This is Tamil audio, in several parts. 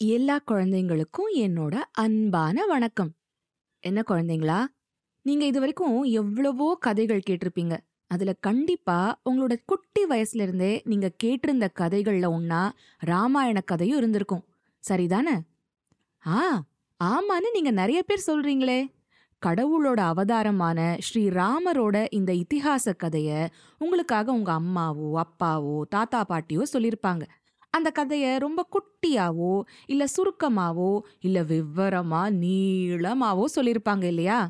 எல்லா குழந்தைங்களுக்கும் என்னோட அன்பான வணக்கம். என்ன குழந்தைங்களா? நீங்க இது வரைக்கும் எவ்வளவோ கதைகள் கேட்டிருப்பீங்க. அதுல கண்டிப்பா உங்களோட குட்டி வயசுல இருந்தே நீங்க கேட்டிருந்த கதைகள்ல ஒன்னா ராமாயண கதையும் இருந்திருக்கும். சரிதானே? ஆ ஆமான்னு நீங்க நிறைய பேர் சொல்றீங்களே. கடவுளோட அவதாரமான ஸ்ரீ ராமரோட இந்த இத்திஹாச கதைய உங்களுக்காக உங்க அம்மாவோ அப்பாவோ தாத்தா பாட்டியோ சொல்லியிருப்பாங்க அந்த கதையை ரொம்ப குட்டியாவோ இல்லை சுருக்கமாவோ இல்லை விவரமா நீளமாவோ சொல்லியிருப்பாங்க இல்லையா?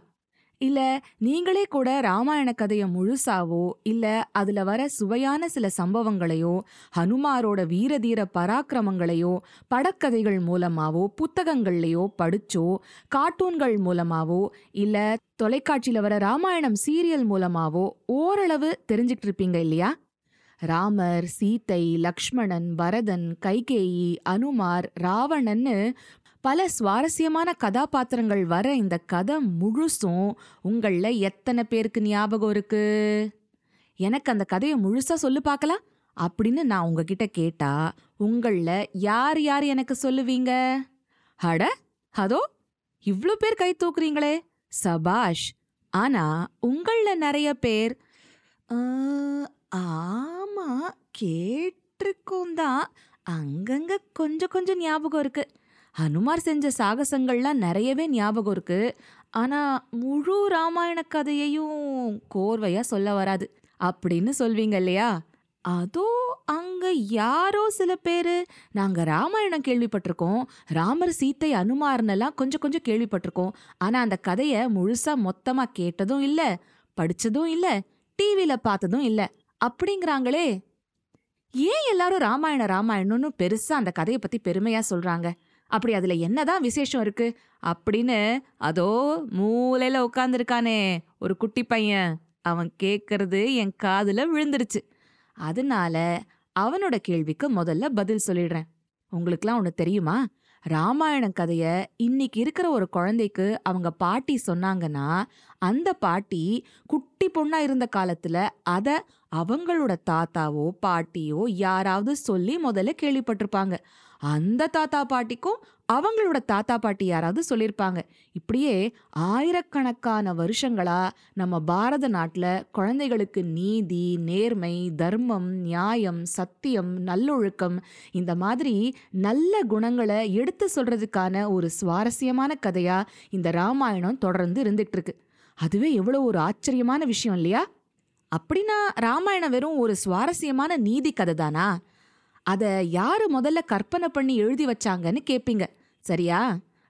இல்லை நீங்களே கூட ராமாயண கதையை முழுசாவோ இல்லை அதில் வர சுவையான சில சம்பவங்களையோ ஹனுமாரோட வீரதீர பராக்கிரமங்களையோ படக்கதைகள் மூலமாவோ புத்தகங்கள்லையோ படிச்சோ கார்ட்டூன்கள் மூலமாவோ இல்லை தொலைக்காட்சியில் வர ராமாயணம் சீரியல் மூலமாவோ ஓரளவு தெரிஞ்சுக்கிட்டு இருப்பீங்க இல்லையா? ராமர் சீதை லக்ஷ்மணன் பரதன் கைகேயி அனுமார் ராவணன்னு பல சுவாரஸ்யமான கதாபாத்திரங்கள் வர இந்த கதை முழுசும் உங்களில் எத்தனை பேருக்கு ஞாபகம் இருக்கு? எனக்கு அந்த கதையை முழுசா சொல்லு பார்க்கலாம்? அப்படின்னு நான் உங்ககிட்ட கேட்டா உங்களில் யார் யார் எனக்கு சொல்லுவீங்க? அட அதோ இவ்ளோ பேர் கை தூக்குறீங்களே. சபாஷ் ஆனா உங்களில் நிறைய பேர் "ஆ, கேட்டிருக்கோம் தான் அங்கங்க கொஞ்சம் கொஞ்சம் ஞாபகம் இருக்கு. ஹனுமார் செஞ்ச சாகசங்கள்லாம் நிறையவே ஞாபகம் இருக்கு. ஆனா முழு ராமாயண கதையையும் கோர்வையா சொல்ல வராது. அப்படின்னு சொல்வீங்க இல்லையா? அதோ அங்க யாரோ சில பேரு நாங்க ராமாயணம் கேள்விப்பட்டிருக்கோம். ராமர் சீத்தை அனுமார்னெல்லாம் கொஞ்சம் கொஞ்சம் கேள்விப்பட்டிருக்கோம். ஆனா அந்த கதைய முழுசா மொத்தமா கேட்டதும் இல்ல படிச்சதும் இல்ல டிவில பார்த்ததும் இல்ல. அப்படிங்கிறாங்களே. ஏன் எல்லாரும் ராமாயண ராமாயணம்னு பெருசா அந்த கதையை பத்தி பெருமையா சொல்றாங்க? அப்படி அதுல என்னதான் விசேஷம் இருக்கு? அப்படின்னு அதோ மூலையில உட்காந்துருக்கானே ஒரு குட்டி பையன். அவன் கேக்குறது என் காதுல விழுந்துருச்சு. அதனால அவனோட கேள்விக்கு முதல்ல பதில் சொல்லிடுறேன். உங்களுக்குலாம் ஒன்று தெரியுமா? ராமாயணம் கதைய இன்னைக்கு இருக்கிற ஒரு குழந்தைக்கு அவங்க பாட்டி சொன்னாங்கன்னா அந்த பாட்டி குட்டி பொண்ணா இருந்த காலத்துல அத அவங்களோட தாத்தாவோ பாட்டியோ யாராவது சொல்லி முதல்ல கேள்விப்பட்டிருப்பாங்க. அந்த தாத்தா பாட்டிக்கும் அவங்களோட தாத்தா பாட்டி யாராவது சொல்லியிருப்பாங்க. இப்படியே ஆயிரக்கணக்கான வருஷங்களா நம்ம பாரத நாட்டில் குழந்தைகளுக்கு நீதி நேர்மை தர்மம் நியாயம் சத்தியம் நல்லொழுக்கம் இந்த மாதிரி நல்ல குணங்களை எடுத்து சொல்றதுக்கான ஒரு சுவாரஸ்யமான கதையா இந்த ராமாயணம் தொடர்ந்து இருந்துட்டு இருக்கு அதுவே எவ்வளோ ஒரு ஆச்சரியமான விஷயம் இல்லையா? அப்படின்னா ராமாயணம் வெறும் ஒரு சுவாரஸ்யமான நீதி கதை தானா அத யாரு முதல்ல கற்பனை பண்ணி எழுதி வச்சாங்கன்னு கேட்பீங்க சரியா?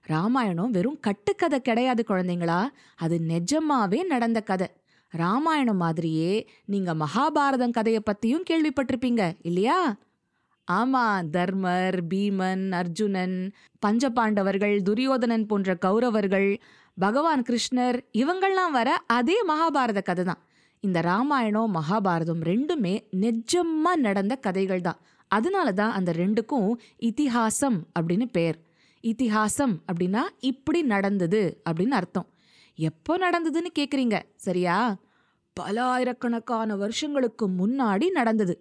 ராமாயணம் வெறும் கட்டுக்கதை கிடையாது குழந்தைங்களா? அது நிஜமாவே நடந்த கதை. ராமாயணம் மாதிரியே நீங்க மகாபாரதம் கதையை பத்தியும் கேள்விப்பட்டிருப்பீங்க இல்லையா? ஆமா தர்மர் பீமன் அர்ஜுனன் பஞ்சபாண்டவர்கள் துரியோதனன் போன்ற கௌரவர்கள் பகவான் கிருஷ்ணர் இவங்கெல்லாம் வர அதே மகாபாரத கதை தான். இந்த ராமாயணம் மகாபாரதம் ரெண்டுமே நிஜமா நடந்த கதைகள் தான். அதனால தான் அந்த ரெண்டுக்கும் இத்திஹாசம் அப்படின்னு பேர். இத்திஹாசம் அப்படின்னா இப்படி நடந்தது அப்படின்னு அர்த்தம். எப்போ நடந்ததுன்னு கேக்குறீங்க? சரியா? பல ஆயிரக்கணக்கான வருஷங்களுக்கு முன்னாடி நடந்தது.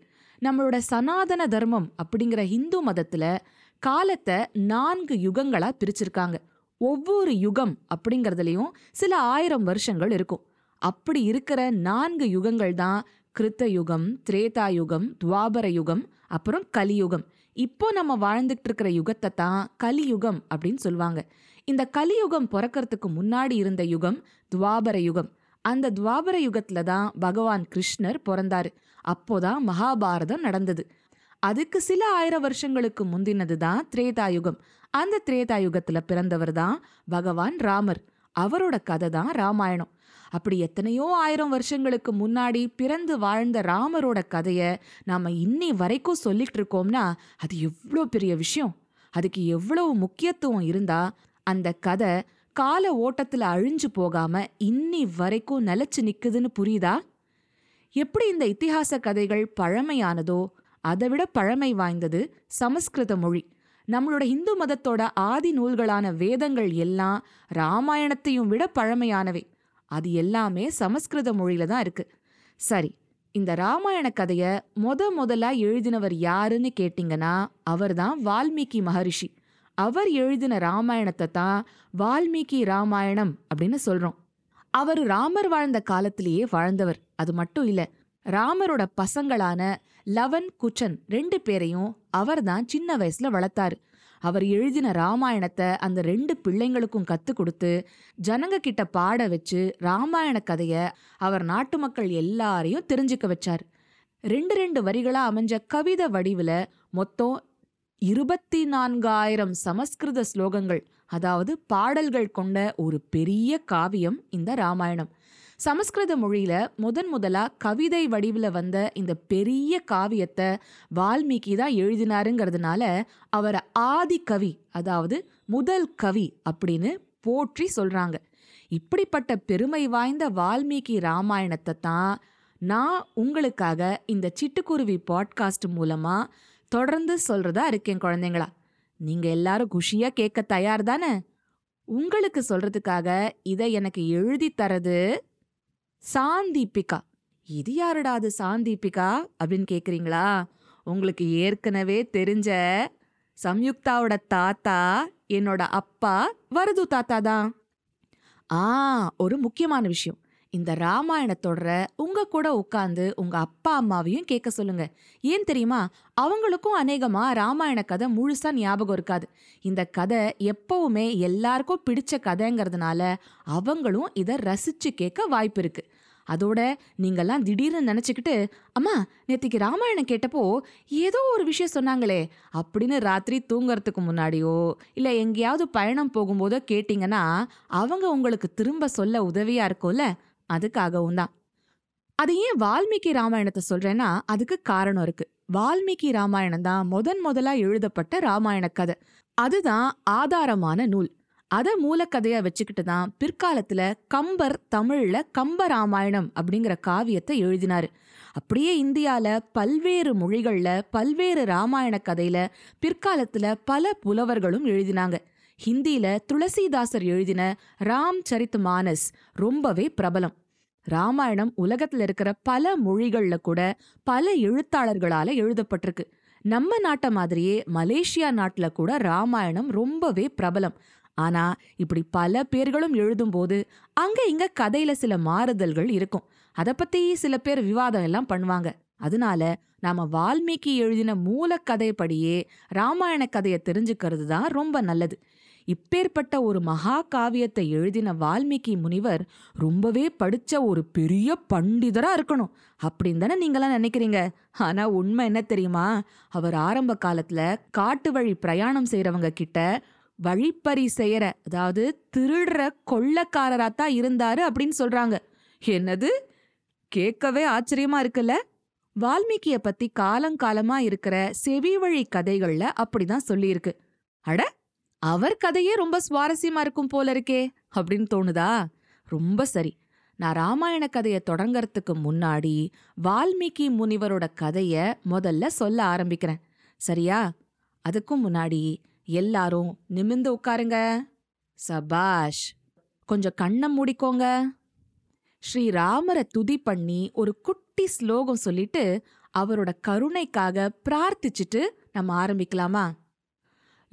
நம்மளோட சனாதன தர்மம் அப்படிங்கிற ஹிந்து மதத்துல காலத்தை நான்கு யுகங்களா பிரிச்சிருக்காங்க. ஒவ்வொரு யுகம் அப்படிங்கறதுலயும் சில ஆயிரம் வருஷங்கள் இருக்கும். அப்படி இருக்கிற நான்கு யுகங்கள் தான் கிருத்த யுகம் திரேதா யுகம் துவாபர யுகம் அப்புறம் கலியுகம். இப்போ நம்ம வாழ்ந்துட்டு இருக்கிற யுகத்தை தான் கலியுகம் அப்படின்னு சொல்லுவாங்க. இந்த கலியுகம் பிறக்கிறதுக்கு முன்னாடி இருந்த யுகம் துவாபர யுகம் அந்த துவாபர யுகத்துல தான் பகவான் கிருஷ்ணர் பிறந்தாரு. அப்போதான் மகாபாரதம் நடந்தது. அதுக்கு சில ஆயிரம் வருஷங்களுக்கு முந்தினது தான் திரேதாயுகம். அந்த திரேதாயுகத்துல பிறந்தவர் தான் பகவான் ராமர். அவரோட கதை தான் ராமாயணம். அப்படி எத்தனையோ ஆயிரம் வருஷங்களுக்கு முன்னாடி பிறந்து வாழ்ந்த ராமரோட கதைய நாம இன்னி வரைக்கும் சொல்லிட்டு இருக்கோம்னா அது எவ்வளோ பெரிய விஷயம். அதுக்கு எவ்வளவு முக்கியத்துவம் இருந்தா அந்த கதை கால ஓட்டத்துல அழிஞ்சு போகாம இன்னி வரைக்கும் நிலச்சி நிக்குதுன்னு புரியுதா? எப்படி இந்த இத்திஹாச கதைகள் பழமையானதோ அதை விட பழமை வாய்ந்தது சமஸ்கிருத மொழி. நம்மளோட இந்து மதத்தோட ஆதி நூல்களான வேதங்கள் எல்லாம் ராமாயணத்தையும் விட பழமையானவை. அது எல்லாமே சமஸ்கிருத மொழியில தான் இருக்கு. சரி இந்த ராமாயண கதைய முத முதலா எழுதினவர் யாருன்னு கேட்டிங்கன்னா அவர்தான் வால்மீகி மகரிஷி. அவர் எழுதின ராமாயணத்தை தான் வால்மீகி ராமாயணம் அப்படின்னு சொல்றோம். அவர் ராமர் வாழ்ந்த காலத்திலேயே வாழ்ந்தவர் அது மட்டும் இல்ல. ராமரோட பசங்களான லவன் குச்சன் ரெண்டு பேரையும் அவர்தான் சின்ன வயசுல வளர்த்தாரு. அவர் எழுதின ராமாயணத்தை அந்த ரெண்டு பிள்ளைங்களுக்கும் கத்து கொடுத்து ஜனங்க கிட்ட பாட வச்சு ராமாயண கதைய அவர் நாட்டு மக்கள் எல்லாரையும் தெரிஞ்சுக்க வச்சார். ரெண்டு ரெண்டு வரிகளா அமைஞ்ச கவிதை வடிவில் மொத்தம் இருபத்தி நான்காயிரம் சமஸ்கிருத ஸ்லோகங்கள் அதாவது பாடல்கள் கொண்ட ஒரு பெரிய காவியம் இந்த ராமாயணம். சமஸ்கிருத மொழியில முதன் முதலா கவிதை வடிவில் வந்த இந்த பெரிய காவியத்தை வால்மீகி தான் எழுதினாருங்கிறதுனால அவரை ஆதி கவி அதாவது முதல் கவி அப்படின்னு போற்றி சொல்றாங்க. இப்படிப்பட்ட பெருமை வாய்ந்த வால்மீகி ராமாயணத்தை தான் நான் உங்களுக்காக இந்த சிட்டுக்குருவி பாட்காஸ்ட் மூலமா தொடர்ந்து சொல்றதா இருக்கேன் குழந்தைங்களா. நீங்க எல்லாரும் குஷியா கேட்க தயார் தானே? உங்களுக்கு சொல்றதுக்காக இதை எனக்கு எழுதி தரது சாந்தீபிகா. இது யாருடா அது சாந்தீபிகா அப்படின்னு கேக்குறீங்களா? உங்களுக்கு ஏற்கனவே தெரிஞ்ச சம்யுக்தாவோட தாத்தா என்னோட அப்பா வரது தாத்தா தான். ஆ ஒரு முக்கியமான விஷயம். இந்த ராமாயண தொடர உங்க கூட உட்காந்து உங்க அப்பா அம்மாவையும் கேட்க சொல்லுங்க. ஏன் தெரியுமா? அவங்களுக்கும் அநேகமா ராமாயண கதை முழுசா ஞாபகம் இருக்காது. இந்த கதை எப்பவுமே எல்லாருக்கும் பிடிச்ச கதைங்கிறதுனால அவங்களும் இதை ரசிச்சு கேட்க வாய்ப்பு இருக்கு. அதோட நீங்கெல்லாம் திடீர்னு நினச்சிக்கிட்டு அம்மா நேத்திக்கு ராமாயணம் கேட்டப்போ ஏதோ ஒரு விஷயம் சொன்னாங்களே அப்படின்னு ராத்திரி தூங்குறதுக்கு முன்னாடியோ இல்லை எங்கேயாவது பயணம் போகும்போதோ கேட்டிங்கன்னா அவங்க உங்களுக்கு திரும்ப சொல்ல உதவியா இருக்கும்ல? அதுக்காகவும் தான். அது ஏன் வால்மீகி ராமாயணத்தை சொல்றேன்னா அதுக்கு காரணம் இருக்கு. வால்மீகி ராமாயணம் தான் முதன் முதலா எழுதப்பட்ட ராமாயண கதை. அதுதான் ஆதாரமான நூல். அதை மூலக்கதையா வச்சுக்கிட்டு தான் பிற்காலத்துல கம்பர் தமிழ்ல கம்ப ராமாயணம் அப்படிங்கிற காவியத்தை எழுதினாரு. அப்படியே இந்தியால பல்வேறு மொழிகள்ல பல்வேறு ராமாயண கதையில பிற்காலத்துல பல புலவர்களும் எழுதினாங்க. ஹிந்தியில துளசிதாசர் எழுதின ராம் சரித் மானஸ் ரொம்பவே பிரபலம். ராமாயணம் உலகத்துல இருக்கிற பல மொழிகள்ல கூட பல எழுத்தாளர்களால எழுதப்பட்டிருக்கு. நம்ம நாட்டை மாதிரியே மலேசியா நாட்டுல கூட ராமாயணம் ரொம்பவே பிரபலம். ஆனா இப்படி பல பேர்களும் எழுதும்போது அங்க இங்க கதையில சில மாறுதல்கள் இருக்கும். அத பத்தி சில பேர் விவாதம் எல்லாம் பண்ணுவாங்க. அதனால நாம வால்மீகி எழுதின மூலக்கதைப்படியே ராமாயண கதையை தெரிஞ்சுக்கிறது தான் ரொம்ப நல்லது. இப்பேற்பட்ட ஒரு மகா காவியத்தை எழுதின வால்மீகி முனிவர் ரொம்பவே படிச்ச ஒரு பெரிய பண்டிதரா இருக்கணும் அப்படின்னு தானே நீங்களாம் நினைக்கிறீங்க. ஆனா உண்மை என்ன தெரியுமா? அவர் ஆரம்ப காலத்துல காட்டு வழி பிரயாணம் செய்கிறவங்க கிட்ட வழிப்பறி செய்யற அதாவது திருடுற கொள்ளக்காரராக தான் இருந்தாரு அப்படின்னு சொல்றாங்க. என்னது? கேட்கவே ஆச்சரியமா இருக்குல்ல? வால்மீகிய பத்தி காலங்காலமா இருக்கிற செவி வழி கதைகள்ல அப்படிதான் சொல்லியிருக்கு. அட அவர் கதையே ரொம்ப சுவாரஸ்யமா இருக்கும் போல இருக்கே அப்படின்னு தோணுதா? ரொம்ப சரி. நான் ராமாயண கதையை தொடங்கறதுக்கு முன்னாடி வால்மீகி முனிவரோட கதைய முதல்ல சொல்ல ஆரம்பிக்கிறேன். சரியா? அதுக்கும் முன்னாடி எல்லாரும் நிமிந்து உட்காருங்க. சபாஷ் கொஞ்சம் கண்ணை மூடிக்கோங்க. ஸ்ரீராமரை துதி பண்ணி ஒரு குட்டி ஸ்லோகம் சொல்லிட்டு அவரோட கருணைக்காக பிரார்த்திச்சுட்டு நம்ம ஆரம்பிக்கலாமா?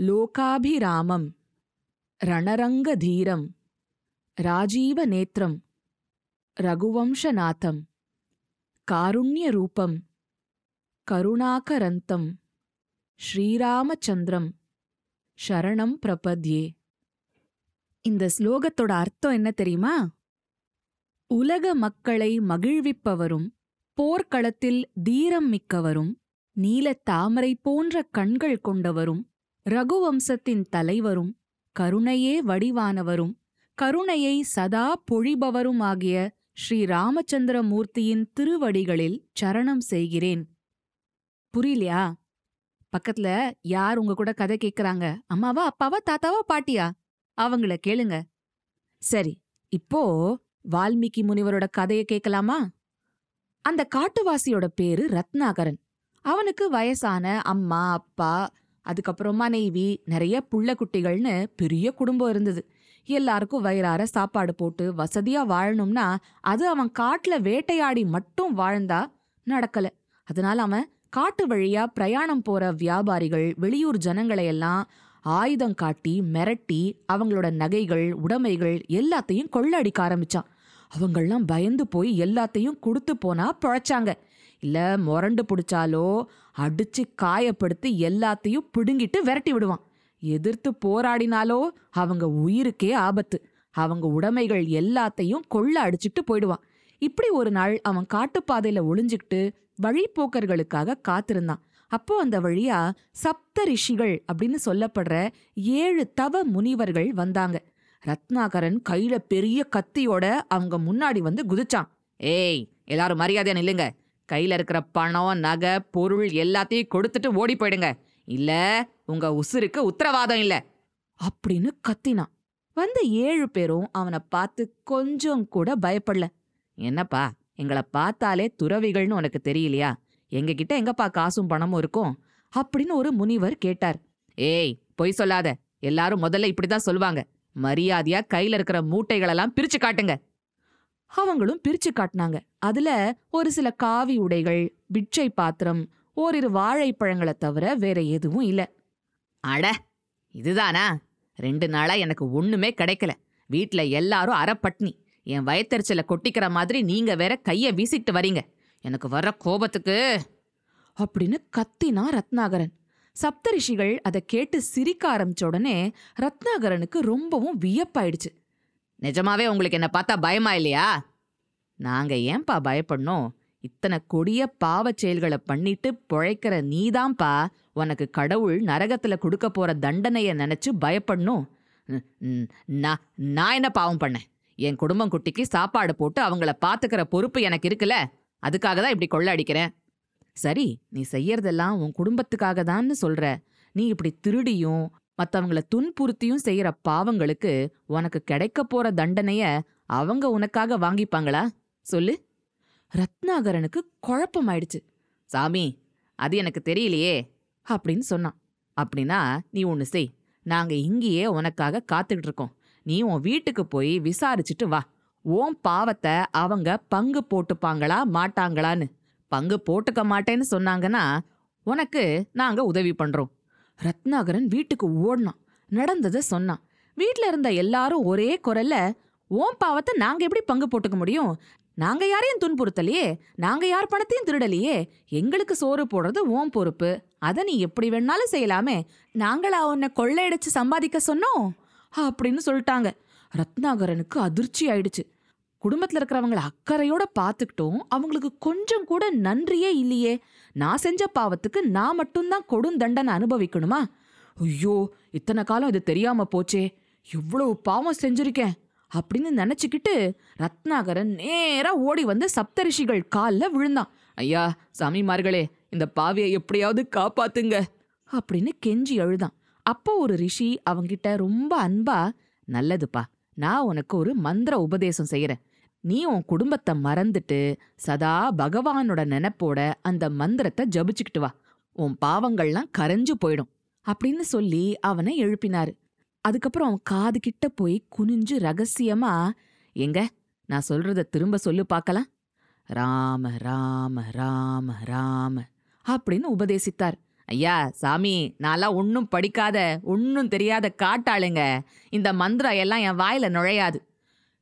லோகாபிராமம் ரணரங்க தீரம் ராஜீவ நேத்ரம் ரகுவம்சநாதம் காருண்யரூபம் கருணாகரந்தம் ஸ்ரீராமச்சந்திரம் ஷரணம் பிரபத்யே இந்த ஸ்லோகத்தோட அர்த்தம் என்ன தெரியுமா? உலக மக்களை மகிழ்விப்பவரும் போர்க்களத்தில் தீரம் மிக்கவரும் நீலத் தாமரை போன்ற கண்கள் கொண்டவரும் ரகுவம்சத்தின் தலைவரும் கருணையே வடிவானவரும் கருணையை சதா பொழிபவரும் ஆகிய ஸ்ரீ ராமச்சந்திர மூர்த்தியின் திருவடிகளில் சரணம் செய்கிறேன். புரியலையா? பக்கத்துல யார் உங்க கூட கதை கேக்குறாங்க? அம்மாவா அப்பாவா தாத்தாவா பாட்டியா? அவங்கள கேளுங்க. சரி இப்போ வால்மீகி முனிவரோட கதையை கேட்கலாமா அந்த காட்டுவாசியோட பேரு ரத்னாகரன். அவனுக்கு வயசான அம்மா அப்பா அதுக்கப்புறம் மனைவி நிறைய புள்ள குட்டிகள்னு பெரிய குடும்பம் இருந்தது. எல்லாருக்கும் வயிறார சாப்பாடு போட்டு வசதியா வாழணும்னா அது அவன் காட்டுல வேட்டையாடி மட்டும் வாழ்ந்தா நடக்கல. அதனால அவன் காட்டு வழியா பிரயாணம் போற வியாபாரிகள் வெளியூர் ஜனங்களை எல்லாம் ஆயுதம் காட்டி மிரட்டி அவங்களோட நகைகள் உடைமைகள் எல்லாத்தையும் கொள்ளடிக்க ஆரம்பிச்சான். அவங்கெல்லாம் பயந்து போய் எல்லாத்தையும் கொடுத்து போனா பிழைச்சாங்க. இல்ல முரண்டு பிடிச்சாலோ அடிச்சு காயப்படுத்தி எல்லாத்தையும் பிடுங்கிட்டு விரட்டி விடுவான். எதிர்த்து போராடினாலோ அவங்க உயிருக்கே ஆபத்து. அவங்க உடைமைகள் எல்லாத்தையும் கொள்ள அடிச்சுட்டு போயிடுவான். இப்படி ஒரு நாள் அவன் காட்டுப்பாதையில ஒளிஞ்சுக்கிட்டு வழிப்போக்கர்களுக்காக காத்திருந்தான். அப்போ அந்த வழியா சப்த ரிஷிகள் அப்படின்னு சொல்லப்படுற ஏழு தவ முனிவர்கள் வந்தாங்க. ரத்னாகரன் கையில பெரிய கத்தியோட அவங்க முன்னாடி வந்து குதிச்சான். ஏய் எல்லாரும் மரியாதையா நில்லுங்க. கையில இருக்கிற பணம் நகை பொருள் எல்லாத்தையும் கொடுத்துட்டு ஓடி போயிடுங்க. இல்ல உங்க உசுருக்கு உத்தரவாதம் இல்ல. அப்படின்னு கத்தினான் வந்த ஏழு பேரும் அவனை பார்த்து கொஞ்சம் கூட பயப்படல. என்னப்பா எங்களை பார்த்தாலே துறவிகள்னு உனக்கு தெரியலையா? எங்ககிட்ட எங்கப்பா காசும் பணமும் இருக்கும்? அப்படின்னு ஒரு முனிவர் கேட்டார். ஏய் பொய் சொல்லாத. எல்லாரும் முதல்ல இப்படிதான் சொல்லுவாங்க. மரியாதையா கையில இருக்கிற மூட்டைகளெல்லாம் பிரிச்சு காட்டுங்க. அவங்களும் பிரிச்சு காட்டினாங்க. அதுல ஒரு சில காவி உடைகள் பிட்சை பாத்திரம் ஓரிரு வாழைப்பழங்களை தவிர வேற எதுவும் இல்ல. அட இதுதானா? ரெண்டு நாளா எனக்கு ஒண்ணுமே கிடைக்கல. வீட்ல எல்லாரும் அறப்பட்னி. என் வயத்தறிச்சல கொட்டிக்கிற மாதிரி நீங்க வேற கைய வீசிட்டு வரீங்க. எனக்கு வர கோபத்துக்கு. அப்படின்னு கத்தினா ரத்னாகரன். சப்தரிஷிகள் அதை கேட்டு சிரிக்க ஆரம்பிச்ச உடனே ரத்னாகரனுக்கு ரொம்பவும் வியப்பாயிடுச்சு. நிஜமாவே உங்களுக்கு என்ன பார்த்தா பயமா இல்லையா? நாங்க ஏன்பா பயப்படணும்? இத்தனை கொடிய பாவச் செயல்களை பண்ணிட்டு பிழைக்கிற நீதான்பா. உனக்கு கடவுள் நரகத்துல கொடுக்க போற தண்டனைய நினைச்சு பயப்படணும். நான் நான் என்ன பாவம் பண்ணேன்? என் குடும்பம் குட்டிக்கு சாப்பாடு போட்டு அவங்கள பாத்துக்கிற பொறுப்பு எனக்கு இருக்குல்ல? அதுக்காக தான் இப்படி கொள்ள அடிக்கிறேன் சரி நீ செய்யறதெல்லாம் உன் குடும்பத்துக்காக தான்னு சொல்ற. நீ இப்படி திருடியும் மத்தவங்கள துன்புறுத்தியும் செய்யற பாவங்களுக்கு உனக்கு கிடைக்க போற தண்டனைய அவங்க உனக்காக வாங்கிப்பாங்களா? சொல்லு. ரத்னாகரனுக்கு குழப்பமாயிடுச்சு. சாமி அது எனக்கு தெரியலையே அப்படின்னு சொன்னான். அப்படின்னா நீ ஒன்று செய். நாங்க இங்கேயே உனக்காக காத்துக்கிட்டு இருக்கோம். நீ உன் வீட்டுக்கு போய் விசாரிச்சுட்டு வா. உன் பாவத்தை அவங்க பங்கு போட்டுப்பாங்களா மாட்டாங்களான்னு. பங்கு போட்டுக்க மாட்டேன்னு சொன்னாங்கன்னா உனக்கு நாங்க உதவி பண்றோம். ரத்னாகரன் வீட்டுக்கு ஓடினான் நடந்ததை சொன்னான். வீட்ல இருந்த எல்லாரும் ஒரே குரல்ல ஓம் பாவத்தை நாங்க எப்படி பங்கு போட்டுக்க முடியும்? நாங்க யாரையும் துன்புறுத்தலையே? நாங்க யார் பணத்தையும் திருடலையே? எங்களுக்கு சோறு போடுறது ஓம் பொறுப்பு. அதை நீ எப்படி வேணாலும் செய்யலாமே? நாங்களா உன்னை கொள்ளையடிச்சு சம்பாதிக்க சொன்னோம்? அப்படின்னு சொல்லிட்டாங்க. ரத்னாகரனுக்கு அதிர்ச்சி ஆயிடுச்சு. குடும்பத்துல இருக்கிறவங்கள அக்கறையோட பார்த்துக்கிட்டும் அவங்களுக்கு கொஞ்சம் கூட நன்றியே இல்லையே. நான் செஞ்ச பாவத்துக்கு நான் மட்டும்தான் கொடும் தண்டனை அனுபவிக்கணுமா? ஐயோ இத்தனை காலம் இது தெரியாம போச்சே. இவ்வளவு பாவம் செஞ்சிருக்கேன் அப்படின்னு நினைச்சுக்கிட்டு ரத்னாகரன் நேரா ஓடி வந்து சப்தரிஷிகள் கால்ல விழுந்தான். ஐயா சாமிமார்களே இந்த பாவியை எப்படியாவது காப்பாத்துங்க அப்படின்னு கெஞ்சி அழுதான். அப்போ ஒரு ரிஷி அவங்கிட்ட ரொம்ப அன்பா நல்லதுப்பா நான் உனக்கு ஒரு மந்திர உபதேசம் செய்யறேன். நீ உன் குடும்பத்தை மறந்துட்டு சதா பகவானோட நினைப்போட அந்த மந்திரத்தை ஜபிச்சுக்கிட்டு வா. உன் பாவங்கள்லாம் கரைஞ்சு போயிடும். அப்படின்னு சொல்லி அவனை எழுப்பினாரு. அதுக்கப்புறம் அவன் காது கிட்ட போய் குனிஞ்சு ரகசியமா எங்க நான் சொல்றத திரும்ப சொல்லு பார்க்கலாம். ராம ராம ராம ராம அப்படின்னு உபதேசித்தார். ஐயா சாமி நான்லாம் ஒன்னும் படிக்காத ஒன்னும் தெரியாத காட்டாளுங்க. இந்த மந்திரம் எல்லாம் என் வாயில நுழையாது.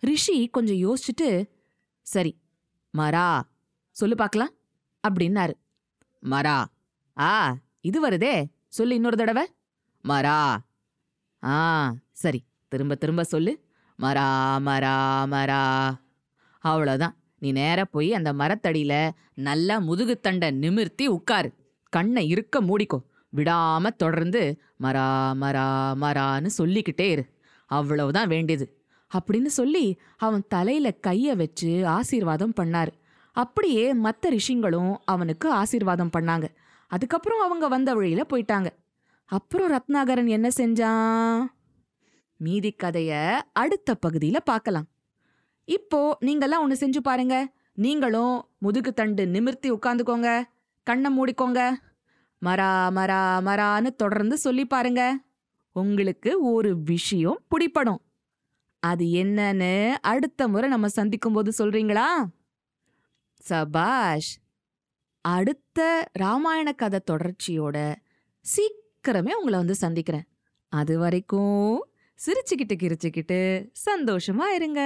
ரிஷி கொஞ்சம் யோசிச்சுட்டு சரி மரா சொல்லு பார்க்கலாம் அப்படின்னாரு. மரா ஆ இது வருதே சொல்லு இன்னொரு தடவை. மரா ஆ சரி திரும்ப திரும்ப சொல்லு. மரா மரா மரா அவ்வளோதான் நீ நேராக போய் அந்த மரத்தடியில நல்லா முதுகுத்தண்டை நிமிர்த்தி உட்காரு. கண்ணை இருக்க மூடிக்கோ. விடாம தொடர்ந்து மரா மரா மரான்னு சொல்லிக்கிட்டே இரு. அவ்வளவுதான் வேண்டியது. அப்படின்னு சொல்லி அவன் தலையில கைய வச்சு ஆசீர்வாதம் பண்ணாரு. அப்படியே மத்த ரிஷிங்களும் அவனுக்கு ஆசீர்வாதம் பண்ணாங்க. அதுக்கப்புறம் அவங்க வந்த வழியில போயிட்டாங்க. அப்புறம் ரத்னாகரன் என்ன செஞ்சான்? மீதி கதைய அடுத்த பகுதியில பார்க்கலாம் இப்போ நீங்கெல்லாம் ஒன்று செஞ்சு பாருங்க. நீங்களும் முதுகு தண்டு நிமிர்த்தி உட்காந்துக்கோங்க. கண்ணை மூடிக்கோங்க. மரா மரா மரான்னு தொடர்ந்து சொல்லி பாருங்க. உங்களுக்கு ஒரு விஷயம் பிடிப்படும் அது என்னன்னு அடுத்த முறை நம்ம சந்திக்கும் போது சொல்றீங்களா? சபாஷ் அடுத்த ராமாயண கதை தொடர்ச்சியோட சீக்கிரமே உங்களை வந்து சந்திக்கிறேன். அது வரைக்கும் சிரிச்சுக்கிட்டு கிரிச்சுக்கிட்டு சந்தோஷமா இருங்க.